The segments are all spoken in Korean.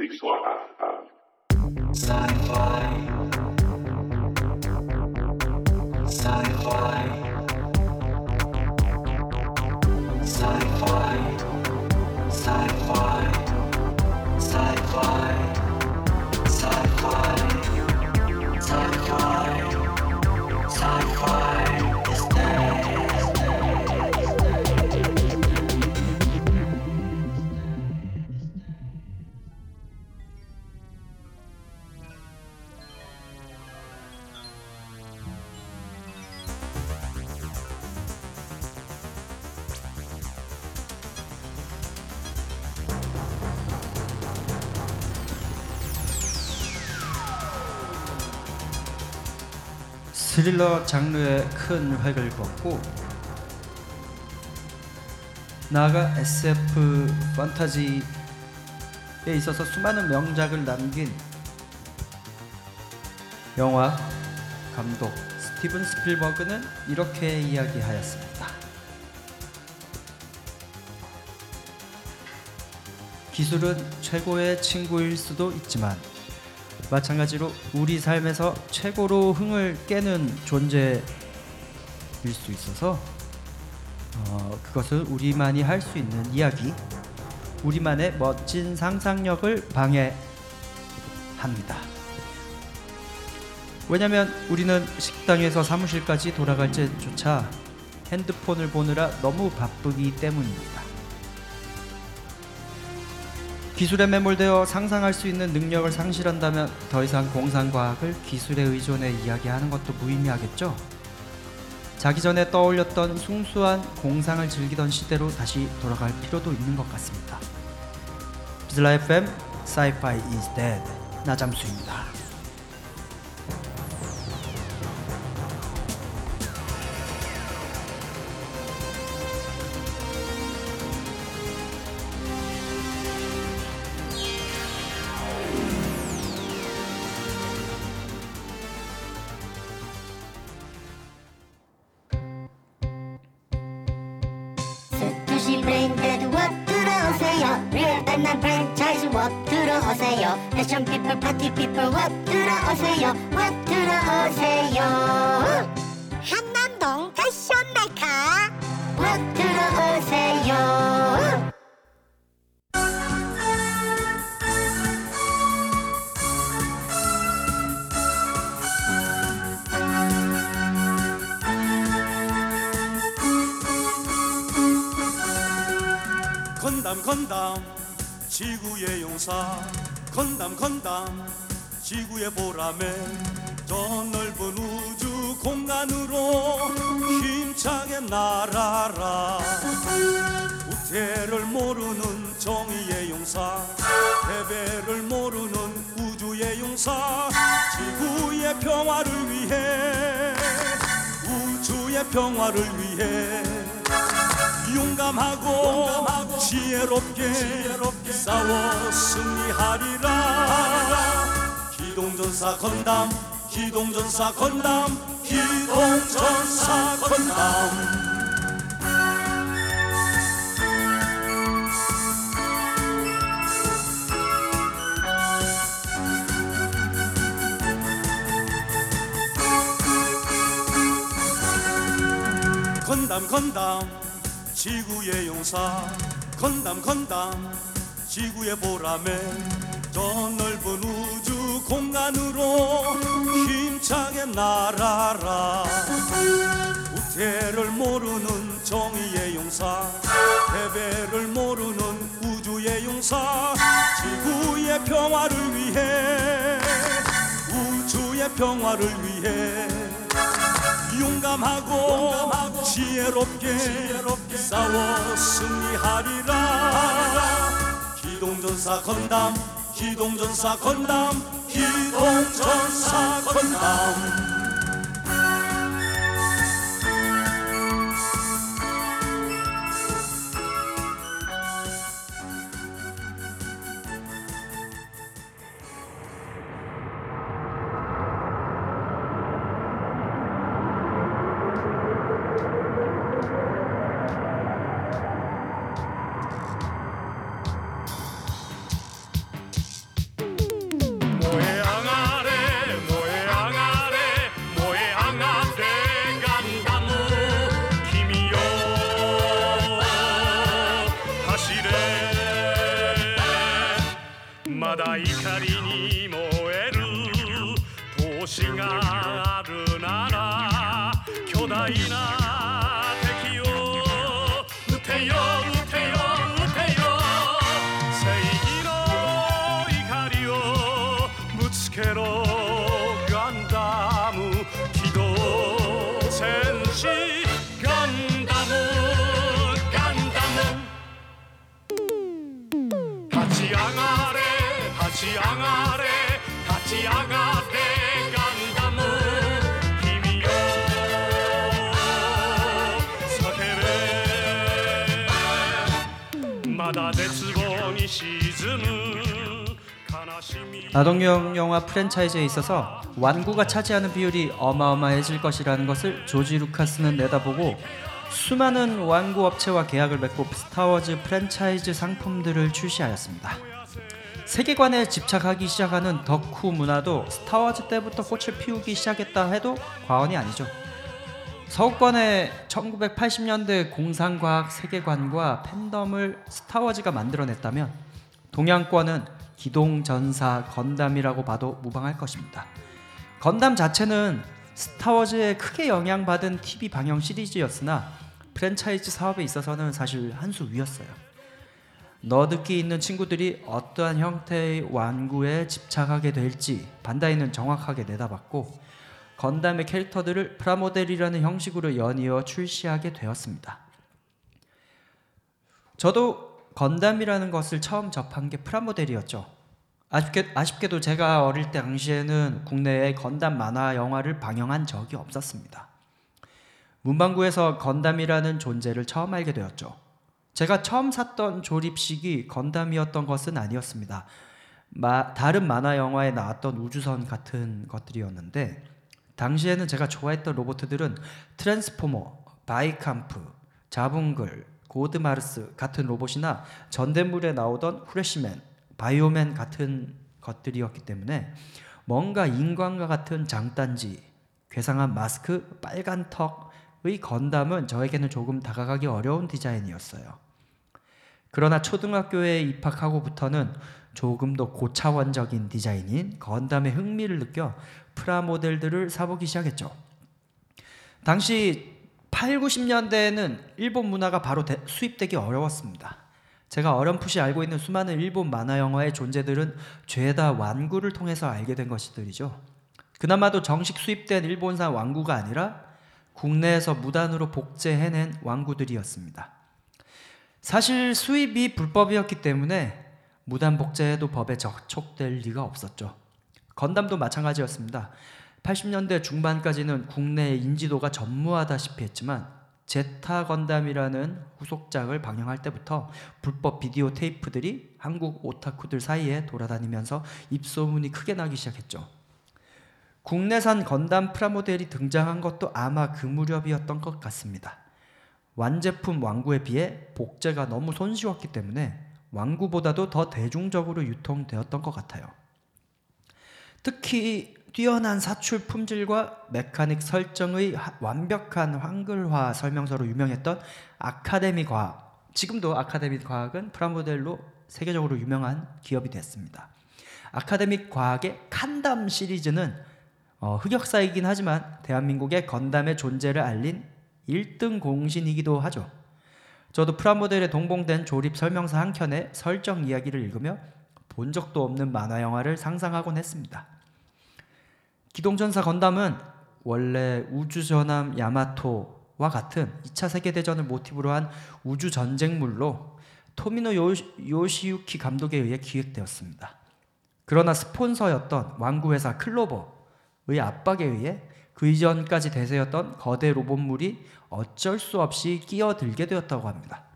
Sci-fi. Sci-fi. Sci-fi. Sci-fi. 스릴러 장르에 큰 획을 그었고 나아가 SF 판타지에 있어서 수많은 명작을 남긴 영화 감독 스티븐 스필버그는 이렇게 이야기하였습니다. 기술은 최고의 친구일 수도 있지만 마찬가지로 우리 삶에서 최고로 흥을 깨는 존재일 수 있어서 어, 그것은 우리만이 할 수 있는 이야기, 우리만의 멋진 상상력을 방해합니다. 왜냐하면 우리는 식당에서 사무실까지 돌아갈 때조차 핸드폰을 보느라 너무 바쁘기 때문입니다. 기술에 매몰되어 상상할 수 있는 능력을 상실한다면 더 이상 공상과학을 기술에 의존해 이야기하는 것도 무의미하겠죠. 자기 전에 떠올렸던 순수한 공상을 즐기던 시대로 다시 돌아갈 필요도 있는 것 같습니다. 비즐라 FM Sci-Fi is Dead 나잠수입니다. 건담 건담. 지구의 용사. 건담 건담. 지구의 보람에 저 넓은 우주 공간으로 힘차게 날아라. 우태를 모르는 정의의 용사. 패배를 모르는 우주의 용사. 지구의 평화를 위해 우주의 평화를 위해 용감하고, 지혜롭게, 싸워 승리하리라. 기동전사 건담 기동전사 건담 기동전사 건담. 건담 건담 지구의 용사 건담 건담. 지구의 보람에 저 넓은 우주 공간으로 힘차게 날아라. 우태를 모르는 정의의 용사 패배를 모르는 우주의 용사 지구의 평화를 위해 우주의 평화를 위해 용감하고, 지혜롭게, 싸워 승리하리라. 기동전사 건담 기동전사 건담 기동전사 건담 아동용 영화 프랜차이즈에 있어서 완구가 차지하는 비율이 어마어마해질 것이라는 것을 조지 루카스는 내다보고 수많은 완구 업체와 계약을 맺고 스타워즈 프랜차이즈 상품들을 출시하였습니다. 세계관에 집착하기 시작하는 덕후 문화도 스타워즈 때부터 꽃을 피우기 시작했다 해도 과언이 아니죠. 서구권의 1980년대 공상과학 세계관과 팬덤을 스타워즈가 만들어냈다면 동양권은 기동전사 건담이라고 봐도 무방할 것입니다. 건담 자체는 스타워즈에 크게 영향받은 TV 방영 시리즈였으나 프랜차이즈 사업에 있어서는 사실 한 수 위였어요. 너듣기 있는 친구들이 어떠한 형태의 완구에 집착하게 될지 반다이는 정확하게 내다봤고 건담의 캐릭터들을 프라모델이라는 형식으로 연이어 출시하게 되었습니다. 저도 건담이라는 것을 처음 접한 게 프라모델이었죠. 아쉽게, 아쉽게도 제가 어릴 때 당시에는 국내에 건담 만화 영화를 방영한 적이 없었습니다. 문방구에서 건담이라는 존재를 처음 알게 되었죠. 제가 처음 샀던 조립식이 건담이었던 것은 아니었습니다. 마, 다른 만화 영화에 나왔던 우주선 같은 것들이었는데 당시에는 제가 좋아했던 로봇들은 트랜스포머, 바이캄프, 자붕글, 고드마르스 같은 로봇이나 전대물에 나오던 후레쉬맨, 바이오맨 같은 것들이었기 때문에 뭔가 인간과 같은 장단지, 괴상한 마스크, 빨간 턱의 건담은 저에게는 조금 다가가기 어려운 디자인이었어요. 그러나 초등학교에 입학하고부터는 조금 더 고차원적인 디자인인 건담의 흥미를 느껴 프라모델들을 사보기 시작했죠. 당시 8, 90년대에는 일본 문화가 바로 대- 수입되기 어려웠습니다. 제가 어렴풋이 알고 있는 수많은 일본 만화 영화의 존재들은 죄다 완구를 통해서 알게 된 것들이죠. 그나마도 정식 수입된 일본산 완구가 아니라 국내에서 무단으로 복제해낸 완구들이었습니다. 사실 수입이 불법이었기 때문에 무단 복제해도 법에 적촉될 리가 없었죠. 건담도 마찬가지였습니다. 80년대 중반까지는 국내 인지도가 전무하다시피 했지만 제타 건담이라는 후속작을 방영할 때부터 불법 비디오 테이프들이 한국 오타쿠들 사이에 돌아다니면서 입소문이 크게 나기 시작했죠. 국내산 건담 프라모델이 등장한 것도 아마 그 무렵이었던 것 같습니다. 완제품 왕구에 비해 복제가 너무 손쉬웠기 때문에 왕구보다도 더 대중적으로 유통되었던 것 같아요. 특히 뛰어난 사출 품질과 메카닉 설정의 하- 완벽한 한글화 설명서로 유명했던 아카데미 과학. 지금도 아카데미 과학은 프라모델로 세계적으로 유명한 기업이 됐습니다. 아카데믹 과학의 칸담 시리즈는 어, 흑역사이긴 하지만 대한민국의 건담의 존재를 알린 1등 공신이기도 하죠. 저도 프라모델에 동봉된 조립 설명서 한 켠에 설정 이야기를 읽으며 본 적도 없는 만화 영화를 상상하곤 했습니다. 기동전사 건담은 원래 우주전함 야마토와 같은 2차 세계대전을 모티브로 한 우주 전쟁물로 토미노 요, 요시유키 감독에 의해 기획되었습니다. 그러나 스폰서였던 왕구회사 클로버의 압박에 의해 그 이전까지 대세였던 거대 로봇물이 어쩔 수 없이 끼어들게 되었다고 합니다.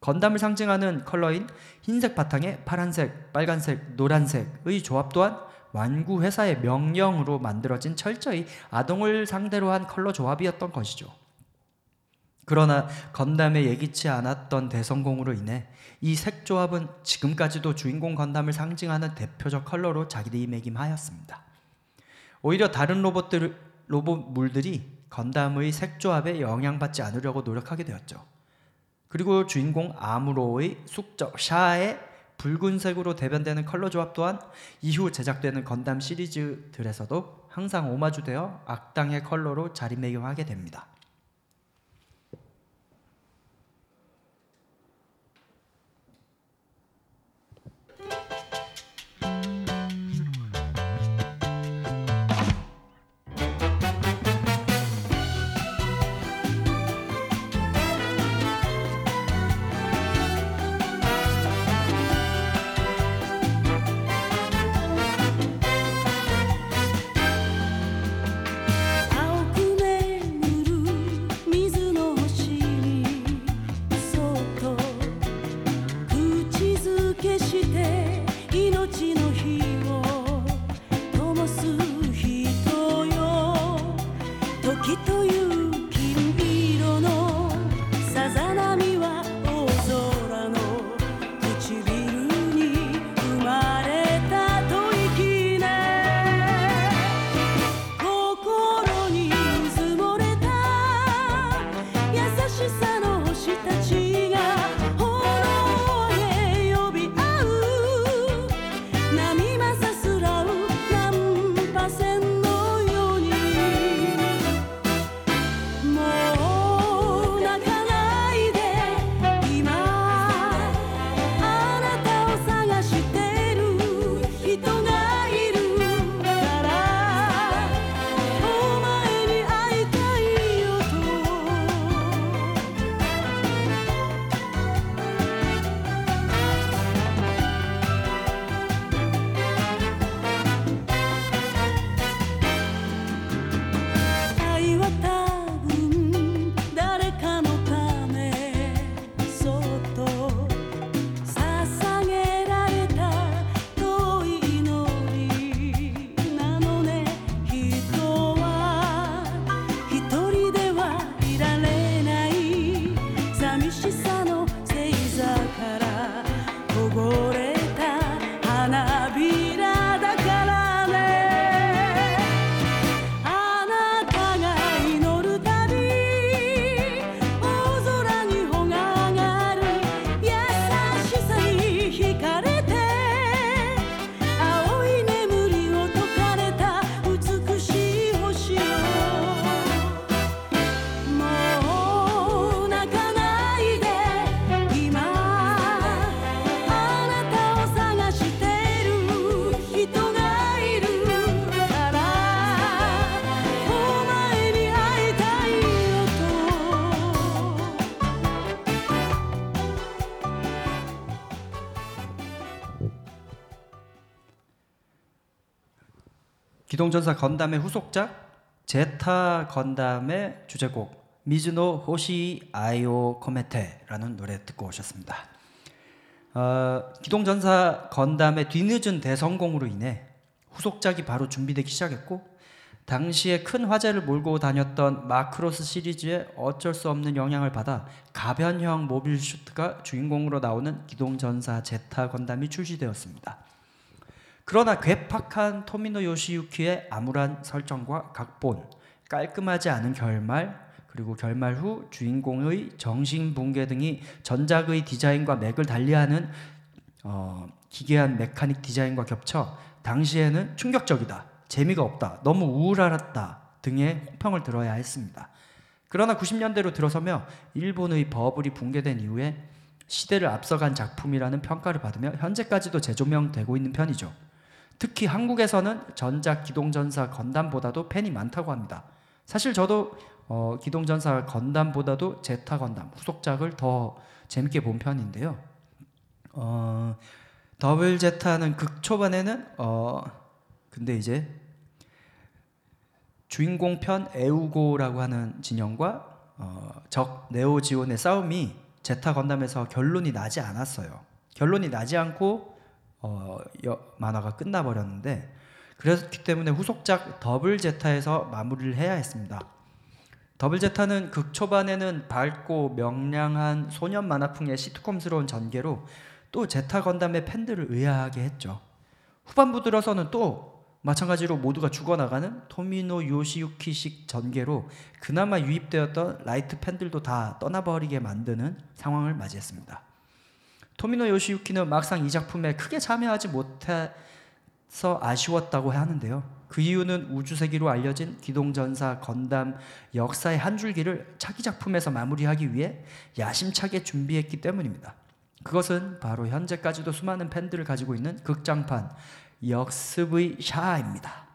건담을 상징하는 컬러인 흰색 바탕에 파란색, 빨간색, 노란색의 조합 또한 완구 회사의 명령으로 만들어진 철저히 아동을 상대로 한 컬러 조합이었던 것이죠. 그러나 건담의 예기치 않았던 대성공으로 인해 이 색 조합은 지금까지도 주인공 건담을 상징하는 대표적 컬러로 자리매김하였습니다. 오히려 다른 로봇들 로봇물들이 건담의 색 조합에 영향받지 않으려고 노력하게 되었죠. 그리고 주인공 아무로의 숙적 샤의 붉은색으로 대변되는 컬러 조합 또한 이후 제작되는 건담 시리즈들에서도 항상 오마주되어 악당의 컬러로 자리매김하게 됩니다. 기동전사 건담의 후속작 제타 건담의 주제곡 미즈노 호시 아이오 코메테라는 노래 듣고 오셨습니다. 어, 기동전사 건담의 뒤늦은 대성공으로 인해 후속작이 바로 준비되기 시작했고 당시에 큰 화제를 몰고 다녔던 마크로스 시리즈에 어쩔 수 없는 영향을 받아 가변형 mobile suit가 주인공으로 나오는 기동전사 제타 건담이 출시되었습니다. 그러나 괴팍한 토미노 요시유키의 암울한 설정과 각본, 깔끔하지 않은 결말, 그리고 결말 후 주인공의 정신 붕괴 등이 전작의 디자인과 맥을 달리하는 어, 기괴한 메카닉 디자인과 겹쳐 당시에는 충격적이다, 재미가 없다, 너무 우울하다 등의 호평을 들어야 했습니다. 그러나 90년대로 들어서며 일본의 버블이 붕괴된 이후에 시대를 앞서간 작품이라는 평가를 받으며 현재까지도 재조명되고 있는 편이죠. 특히 한국에서는 전작 기동전사 건담보다도 팬이 많다고 합니다. 사실 저도 어, 기동전사 건담보다도 제타 건담 후속작을 더 재밌게 본 편인데요. 어, 더블 제타는 극 초반에는 어, 근데 이제 주인공 편 에우고라고 하는 진영과 어, 적 네오지온의 싸움이 제타 건담에서 결론이 나지 않았어요. 결론이 나지 않고 어, 여, 만화가 끝나버렸는데 그렇기 때문에 후속작 더블 제타에서 마무리를 해야 했습니다. 더블 제타는 극 초반에는 밝고 명량한 소년 만화풍의 시트콤스러운 전개로 또 제타 건담의 팬들을 의아하게 했죠. 후반부 들어서는 또 마찬가지로 모두가 죽어나가는 토미노 요시유키식 전개로 그나마 유입되었던 light 팬들도 다 떠나버리게 만드는 상황을 맞이했습니다. 토미노 요시유키는 막상 이 작품에 크게 참여하지 못해서 아쉬웠다고 하는데요. 그 이유는 우주세기로 알려진 기동전사 건담 역사의 한 줄기를 차기 작품에서 마무리하기 위해 야심차게 준비했기 때문입니다. 그것은 바로 현재까지도 수많은 팬들을 가지고 있는 극장판 역습의 샤입니다.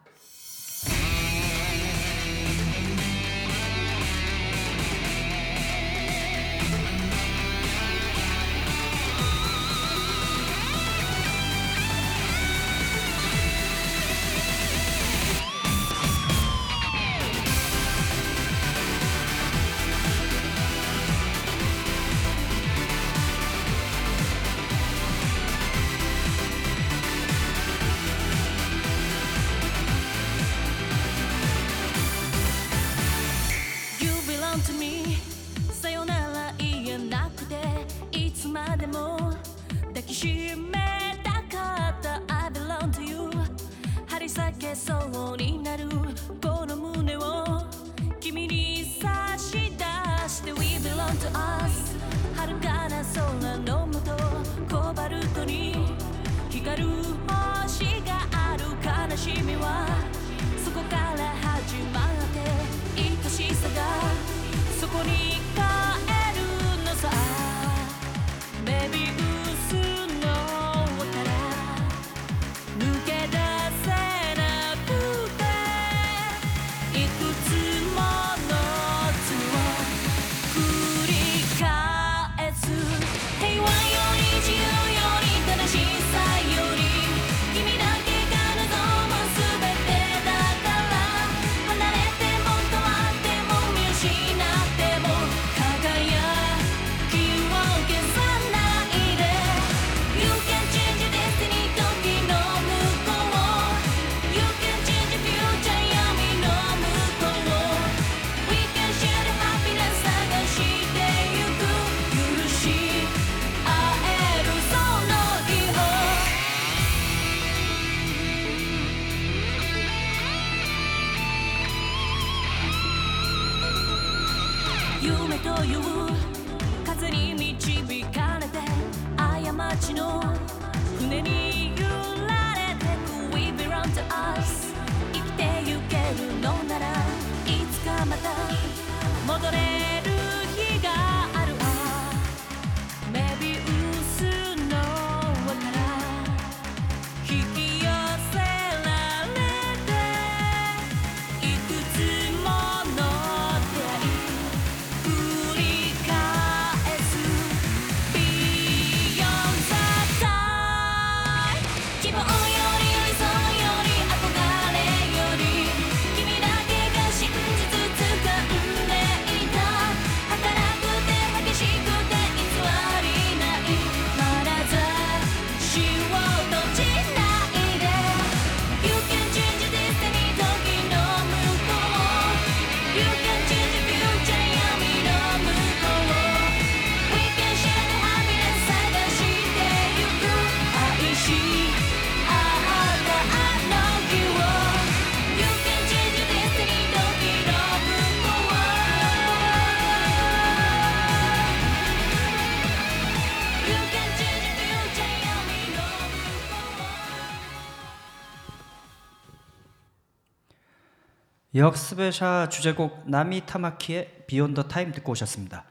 역습의 샤 주제곡 나미 타마키의 Beyond the Time 듣고 오셨습니다.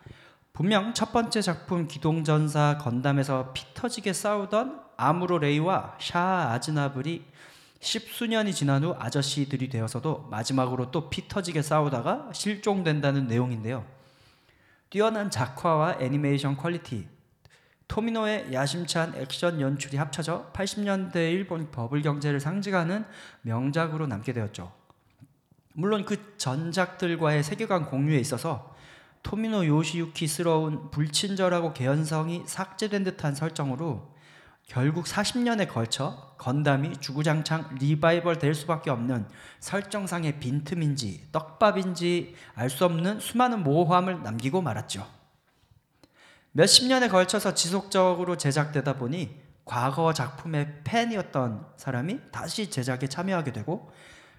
분명 첫 번째 작품 기동전사 건담에서 피 터지게 싸우던 아무로 레이와 샤 아즈나블이 십수년이 지난 후 아저씨들이 되어서도 마지막으로 또 피 터지게 싸우다가 실종된다는 내용인데요. 뛰어난 작화와 애니메이션 quality, 토미노의 야심찬 액션 연출이 합쳐져 80년대 일본 버블 경제를 상징하는 명작으로 남게 되었죠. 물론 그 전작들과의 세계관 공유에 있어서 토미노 요시유키스러운 불친절하고 개연성이 삭제된 듯한 설정으로 결국 40년에 걸쳐 건담이 주구장창 리바이벌 될 수밖에 없는 설정상의 빈틈인지 떡밥인지 알 수 없는 수많은 모호함을 남기고 말았죠. 몇십 년에 걸쳐서 지속적으로 제작되다 보니 과거 작품의 팬이었던 사람이 다시 제작에 참여하게 되고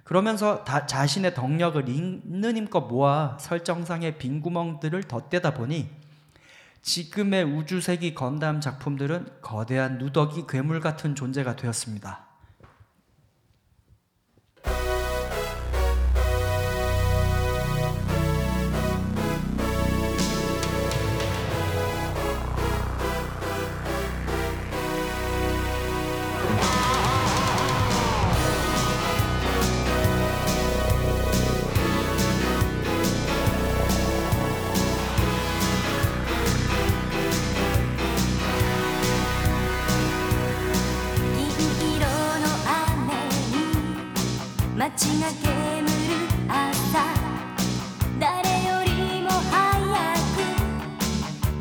그러면서 다 자신의 덕력을 있는 힘껏 모아 설정상의 빈 구멍들을 덧대다 보니 지금의 우주세기 건담 작품들은 거대한 누더기 괴물 같은 존재가 되었습니다. 街が煙る朝誰よりも早く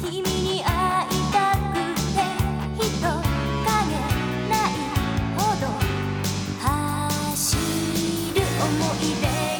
君に会いたくて人影ないほど走る思い出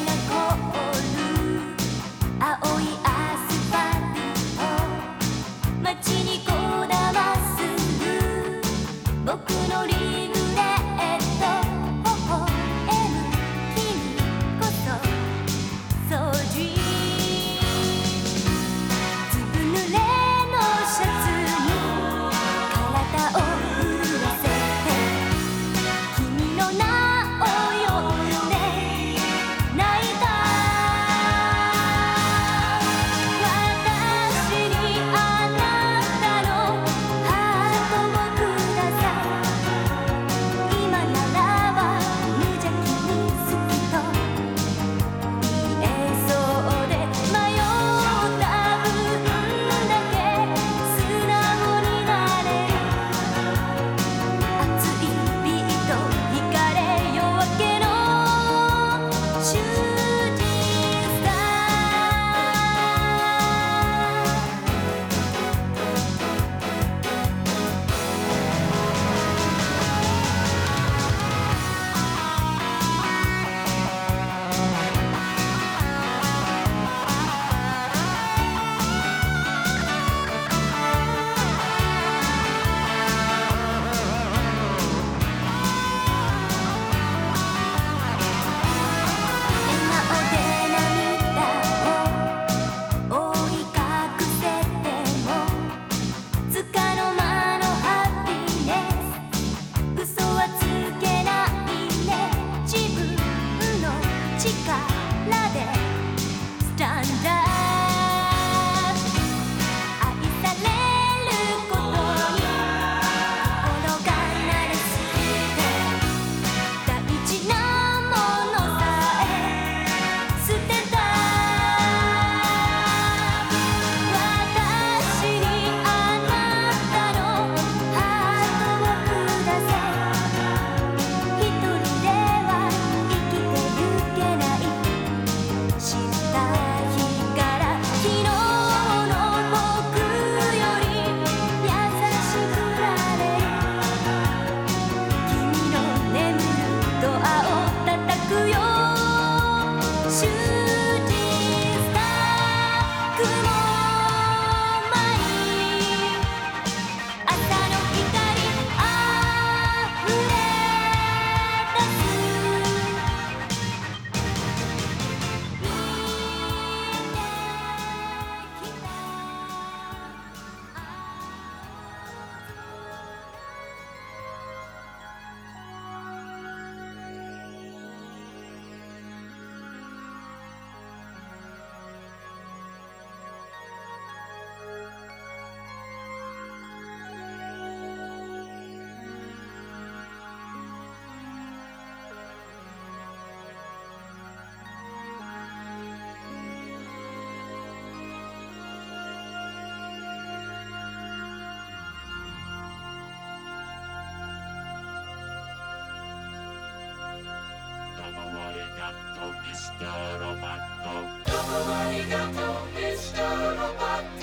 Mr. Roboto. Dopo arigato, Mr. Roboto.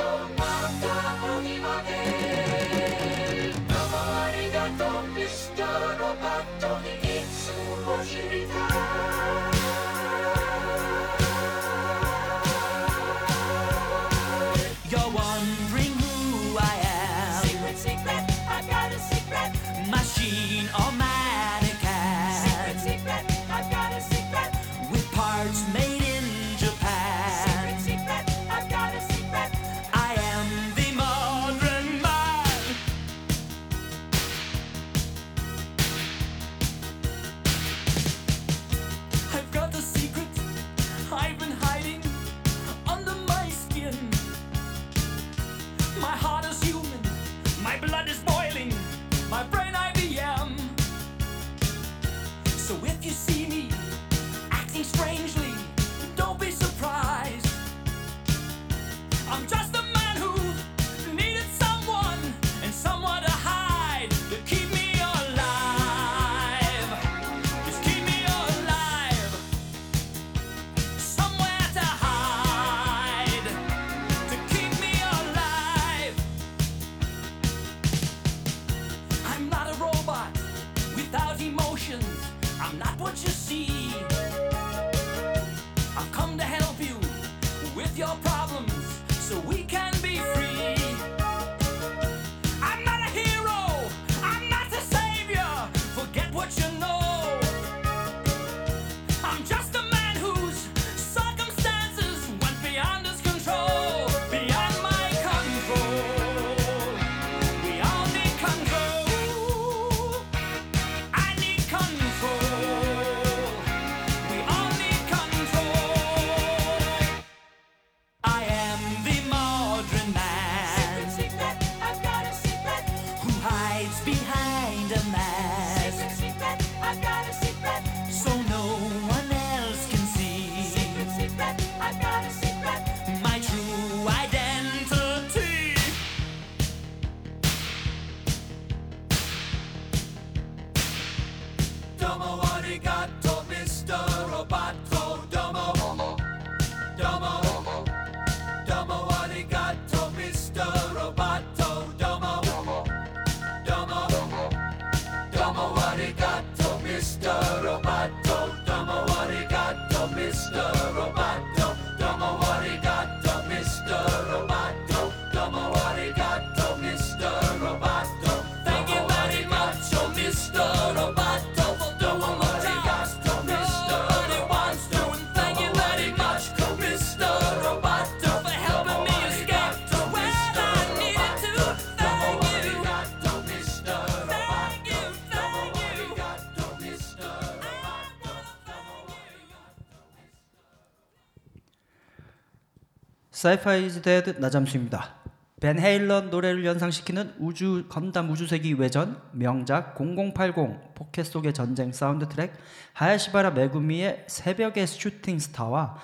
Sci-Fi Is Dead 나잠수입니다. Van Halen 노래를 연상시키는 우주 건담 우주세기 외전 명작 0080 포켓 속의 전쟁 사운드 트랙 하야시바라 메구미의 새벽의 Shooting Star와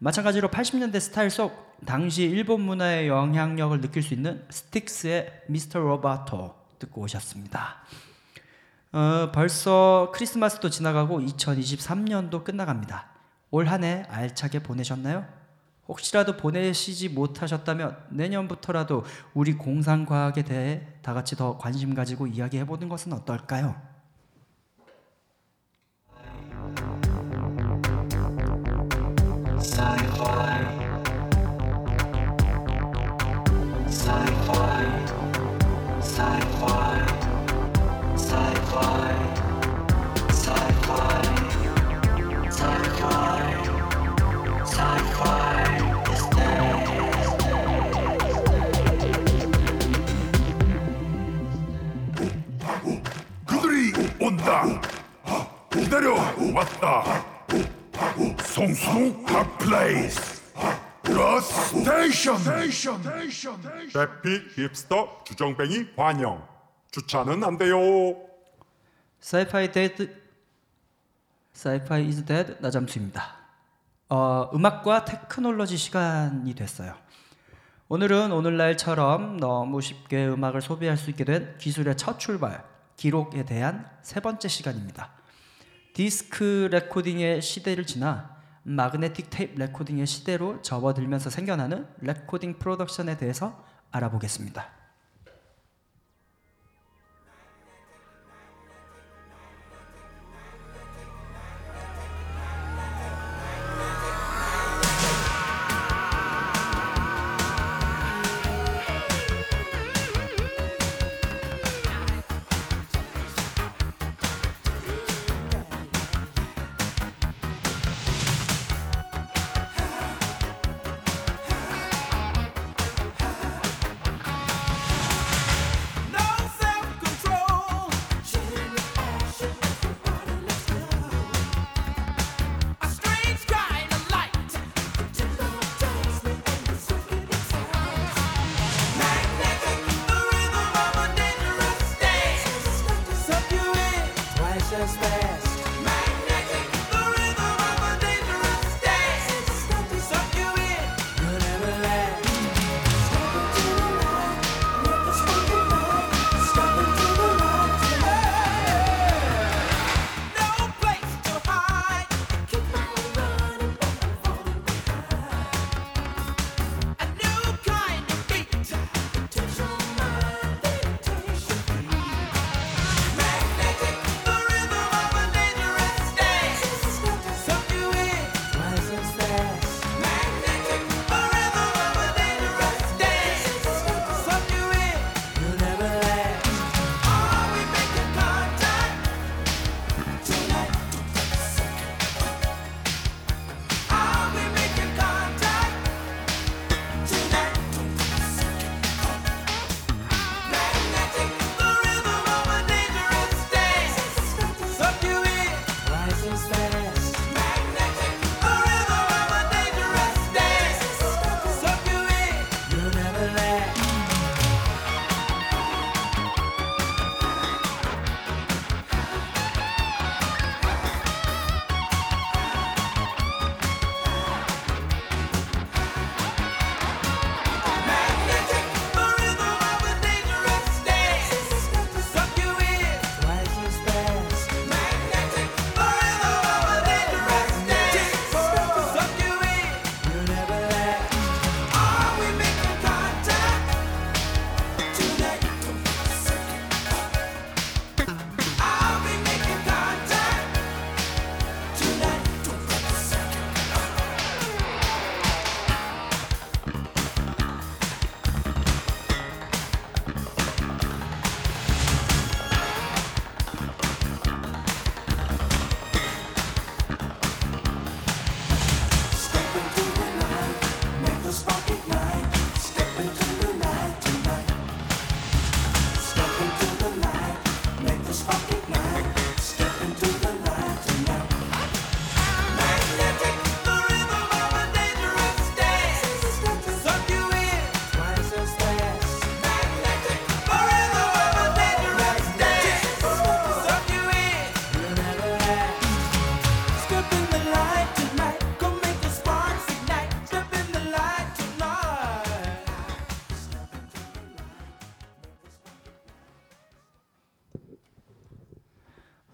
마찬가지로 80년대 스타일 속 당시 일본 문화의 영향력을 느낄 수 있는 Styx의 Mr. Roboto 듣고 오셨습니다. 어, 벌써 크리스마스도 지나가고 2023년도 끝나갑니다. 올 한 해 알차게 보내셨나요? 혹시라도 보내시지 못하셨다면 내년부터라도 우리 공상과학에 대해 다 같이 더 관심 가지고 이야기해 보는 것은 어떨까요? 그 대피 힙스터 주정뱅이 환영 주차는 안 돼요 Sci-Fi Is Dead 나잠수입니다. 어, 음악과 테크놀로지 시간이 됐어요. 오늘은 오늘날처럼 너무 쉽게 음악을 소비할 수 있게 된 기술의 첫 출발, 기록에 대한 세 번째 시간입니다. 디스크 레코딩의 시대를 지나 magnetic 테이프 레코딩의 시대로 접어들면서 생겨나는 레코딩 프로덕션에 대해서 알아보겠습니다.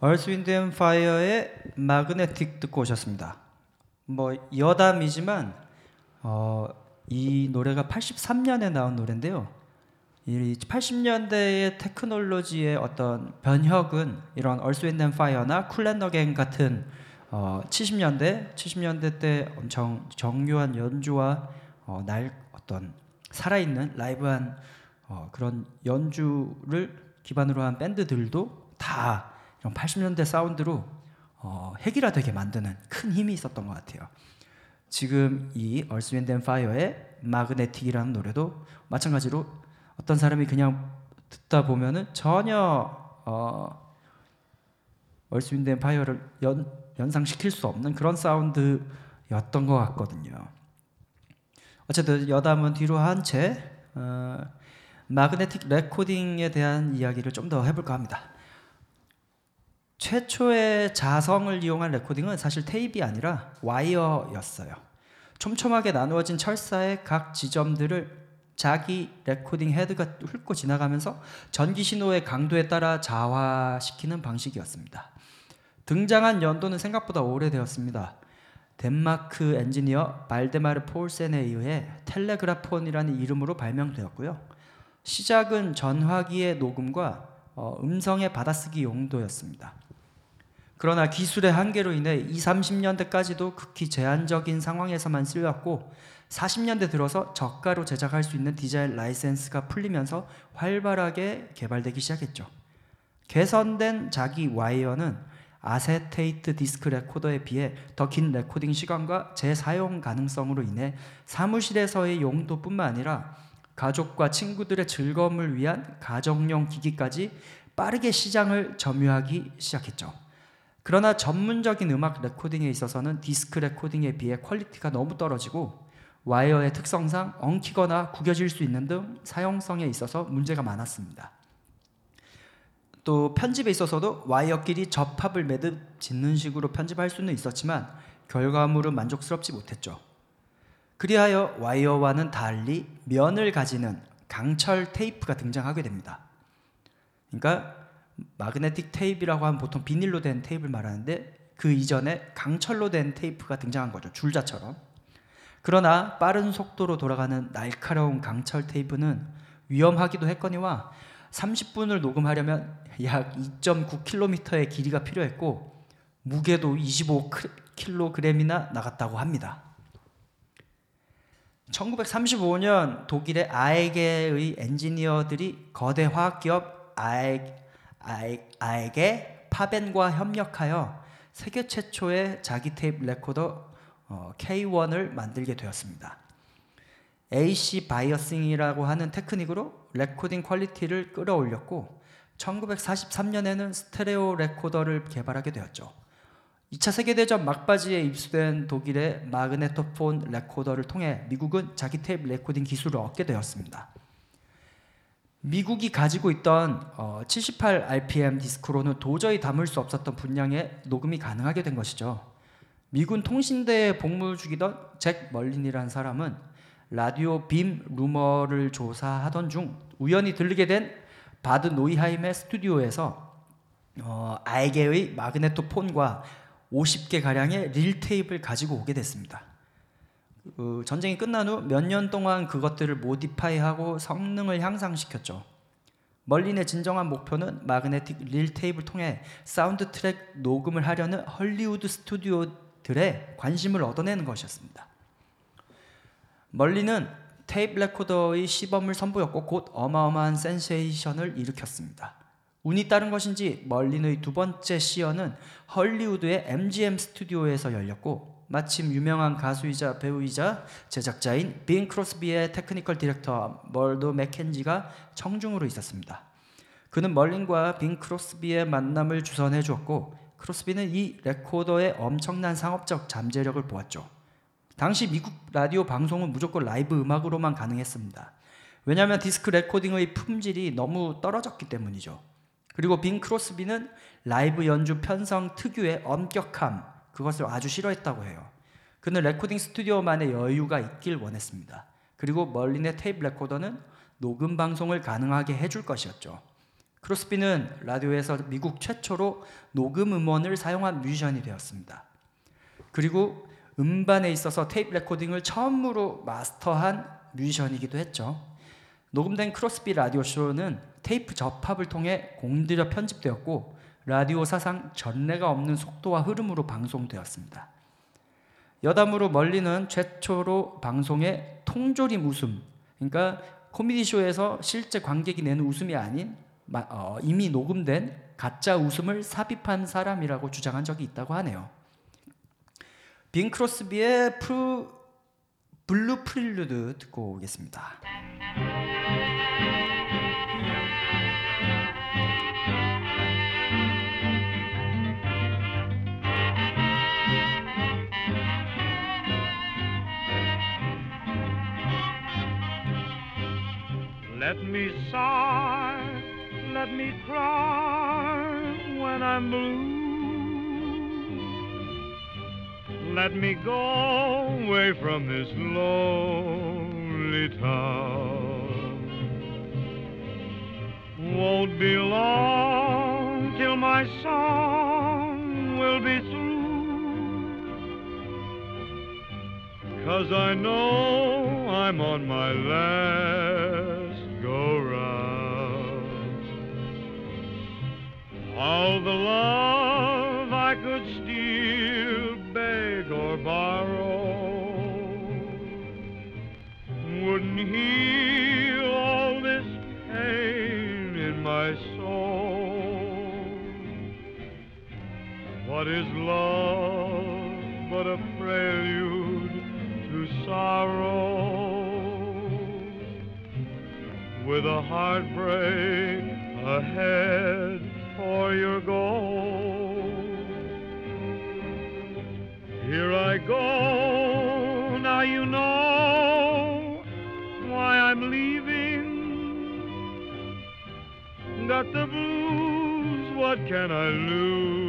Earth, Wind & Fire의 Magnetic 듣고 오셨습니다. 뭐 여담이지만 어, 이 노래가 83년에 나온 노래인데요. 이 80년대의 테크놀로지의 어떤 변혁은 이런 얼스 윈드 앤 파이어나 쿨랜더갱 같은 어, 70년대 70년대 때 엄청 정교한 연주와 어, 날 어떤 살아있는 라이브한 어, 그런 연주를 기반으로 한 밴드들도 다 이런 80년대 사운드로 어, 획일화되게 만드는 큰 힘이 있었던 것 같아요. 지금 이 Earth, Wind & Fire의 Magnetic이라는 노래도 마찬가지로 어떤 사람이 그냥 듣다 보면은 전혀 어, Earth, Wind & Fire를 연, 연상시킬 수 없는 그런 사운드였던 것 같거든요. 어쨌든 여담은 뒤로 한채 어, magnetic 레코딩에 대한 이야기를 좀 더 해볼까 합니다. 최초의 자성을 이용한 레코딩은 사실 테이프가 아니라 와이어였어요. 촘촘하게 나누어진 철사의 각 지점들을 자기 레코딩 헤드가 훑고 지나가면서 전기 신호의 강도에 따라 자화시키는 방식이었습니다. 등장한 연도는 생각보다 오래되었습니다. 덴마크 엔지니어 발데마르 폴센에 의해 Telegraphone이라는 이름으로 발명되었고요. 시작은 전화기의 녹음과 어, 음성의 받아쓰기 용도였습니다. 그러나 기술의 한계로 인해 20, 30년대까지도 극히 제한적인 상황에서만 쓰였고 40년대 들어서 저가로 제작할 수 있는 디자인 라이센스가 풀리면서 활발하게 개발되기 시작했죠. 개선된 자기 와이어는 아세테이트 디스크 레코더에 비해 더 긴 레코딩 시간과 재사용 가능성으로 인해 사무실에서의 용도뿐만 아니라 가족과 친구들의 즐거움을 위한 가정용 기기까지 빠르게 시장을 점유하기 시작했죠. 그러나 전문적인 음악 레코딩에 있어서는 디스크 레코딩에 비해 quality가 너무 떨어지고 와이어의 특성상 엉키거나 구겨질 수 있는 등 사용성에 있어서 문제가 많았습니다. 또 편집에 있어서도 와이어끼리 접합을 매듭 짓는 식으로 편집할 수는 있었지만 결과물은 만족스럽지 못했죠. 그리하여 와이어와는 달리 면을 가지는 강철 테이프가 등장하게 됩니다. 그러니까 마그네틱 테이프라고 하면 보통 비닐로 된 테이프를 말하는데 그 이전에 강철로 된 테이프가 등장한 거죠. 줄자처럼. 그러나 빠른 속도로 돌아가는 날카로운 강철 테이프는 위험하기도 했거니와 30분을 녹음하려면 약 2.9km의 길이가 필요했고 무게도 25kg이나 나갔다고 합니다. 1935년 독일의 AEG의 엔지니어들이 거대 화학기업 아에, 아에, IG Farben과 협력하여 세계 최초의 자기 테이프 레코더 어, K1을 만들게 되었습니다. AC biasing이라고 하는 테크닉으로 레코딩 quality를 끌어올렸고 1943년에는 스테레오 레코더를 개발하게 되었죠. 2차 세계대전 막바지에 입수된 독일의 Magnetophon 레코더를 통해 미국은 자기 테이프 레코딩 기술을 얻게 되었습니다. 미국이 가지고 있던 78 RPM 디스크로는 도저히 담을 수 없었던 분량의 녹음이 가능하게 된 것이죠. 미군 통신대에 복무 중이던 잭 멀린이라는 사람은 라디오 빔 루머를 조사하던 중 우연히 들리게 된 바드 나우하임의 스튜디오에서 어, AEG의 Magnetophon과 50개 가량의 릴 테이프를 가지고 오게 됐습니다. 그 전쟁이 끝난 후 몇 년 동안 그것들을 modify하고 성능을 향상시켰죠. 멀린의 진정한 목표는 마그네틱 릴 테이프를 통해 사운드 트랙 녹음을 하려는 헐리우드 스튜디오들의 관심을 얻어내는 것이었습니다. 멀린은 테이프 레코더의 시범을 선보였고 곧 어마어마한 센세이션을 일으켰습니다. 운이 따른 것인지 멀린의 두 번째 시연은 헐리우드의 MGM 스튜디오에서 열렸고 마침 유명한 가수이자 배우이자 제작자인 빙 크로스비의 technical director 머도 맥켄지가 청중으로 있었습니다. 그는 멀린과 빙 크로스비의 만남을 주선해 주었고 크로스비는 이 레코더의 엄청난 상업적 잠재력을 보았죠. 당시 미국 라디오 방송은 무조건 라이브 음악으로만 가능했습니다. 왜냐하면 디스크 레코딩의 품질이 너무 떨어졌기 때문이죠. 그리고 빙 크로스비는 라이브 연주 편성 특유의 엄격함 그것을 아주 싫어했다고 해요. 그는 레코딩 스튜디오만의 여유가 있길 원했습니다. 그리고 멀린의 테이프 레코더는 녹음 방송을 가능하게 해줄 것이었죠. 크로스비는 라디오에서 미국 최초로 녹음 음원을 사용한 뮤지션이 되었습니다. 그리고 음반에 있어서 테이프 레코딩을 처음으로 마스터한 뮤지션이기도 했죠. 녹음된 크로스비 라디오 쇼는 테이프 접합을 통해 공들여 편집되었고 라디오 사상 전례가 없는 속도와 흐름으로 방송되었습니다. 여담으로 멀린은 최초로 방송에 통조림 웃음, 그러니까 코미디 쇼에서 실제 관객이 내는 웃음이 아닌 어, 이미 녹음된 가짜 웃음을 삽입한 사람이라고 주장한 적이 있다고 하네요. 빈 크로스비의 블루 프릴루드 듣고 오겠습니다. Let me sigh, let me cry when I'm blue. Let me go away from this lonely town. Won't be long till my song will be through, Cause I know I'm on my last All the love I could steal, beg, or borrow wouldn't heal all this pain in my soul. What is love but a prelude to sorrow? With a heartbreak ahead for your goal. Here I go, now you know why I'm leaving. Got the blues, what can I lose?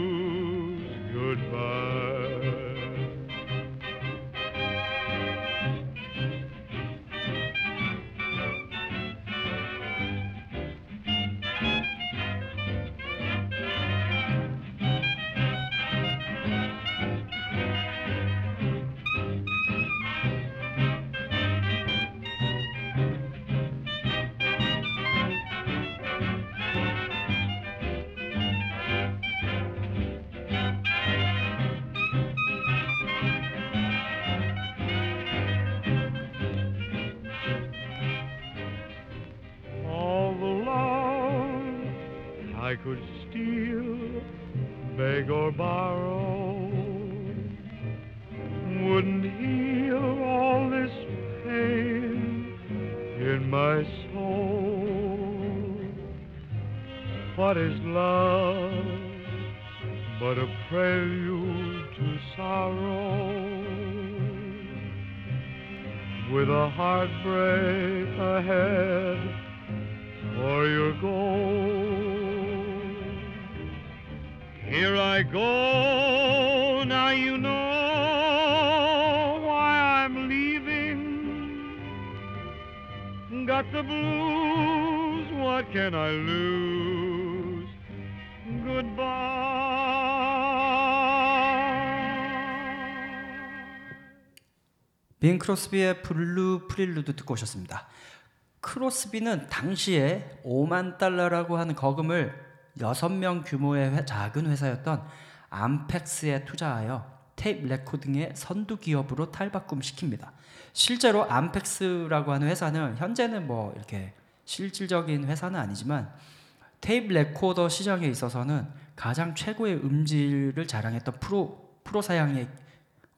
Heartbreak 빙 크로스비의 Blue Prelude 듣고 오셨습니다. 크로스비는 당시에 5만 달러라고 하는 거금을 6명 규모의 회- 작은 회사였던 Ampex에 투자하여 테이프 레코딩의 선두 기업으로 탈바꿈시킵니다. 실제로 Ampex라고 하는 회사는 현재는 뭐 이렇게 실질적인 회사는 아니지만 테이프 레코더 시장에 있어서는 가장 최고의 음질을 자랑했던 프로 프로 사양의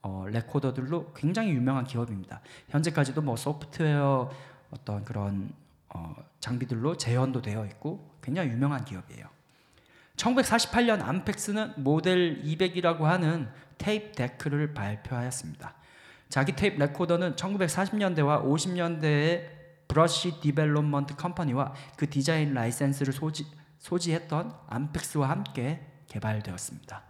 어, 레코더들로 굉장히 유명한 기업입니다. 현재까지도 뭐 소프트웨어 어떤 그런 어, 장비들로 재현도 되어 있고 굉장히 유명한 기업이에요. 1948년 Ampex는 모델 200이라고 하는 테이프 데크를 발표하였습니다. 자기 테이프 레코더는 1940년대와 50년대의 Brush Development Company와 그 디자인 라이센스를 소지, 소지했던 Ampex와 함께 개발되었습니다.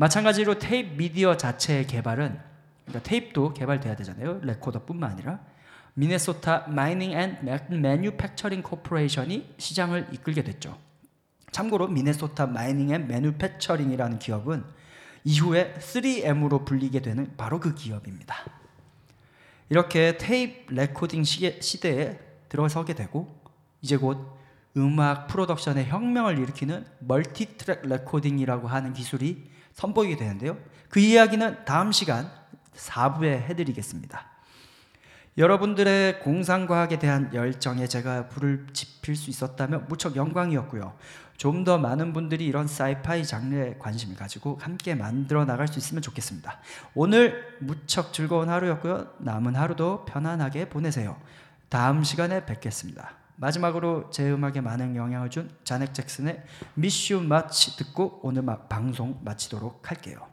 마찬가지로 테이프 미디어 자체의 개발은 그러니까 테이프도 개발돼야 되잖아요. 레코더뿐만 아니라 Minnesota Mining and Manufacturing Corporation이 시장을 이끌게 됐죠. 참고로 Minnesota Mining and Manufacturing이라는 기업은 이후에 3M으로 불리게 되는 바로 그 기업입니다. 이렇게 테이프 레코딩 시대에 들어서게 되고 이제 곧 음악 프로덕션의 혁명을 일으키는 multi track recording이라고 하는 기술이 선보이게 되는데요. 그 이야기는 다음 시간 4부에 해드리겠습니다. 여러분들의 공상과학에 대한 열정에 제가 불을 지필 수 있었다면 무척 영광이었고요. 좀 더 많은 분들이 이런 사이파이 장르에 관심을 가지고 함께 만들어 나갈 수 있으면 좋겠습니다. 오늘 무척 즐거운 하루였고요. 남은 하루도 편안하게 보내세요. 다음 시간에 뵙겠습니다. 마지막으로 제 음악에 많은 영향을 준 자넥 잭슨의 미슈 마치 듣고 오늘 막 방송 마치도록 할게요.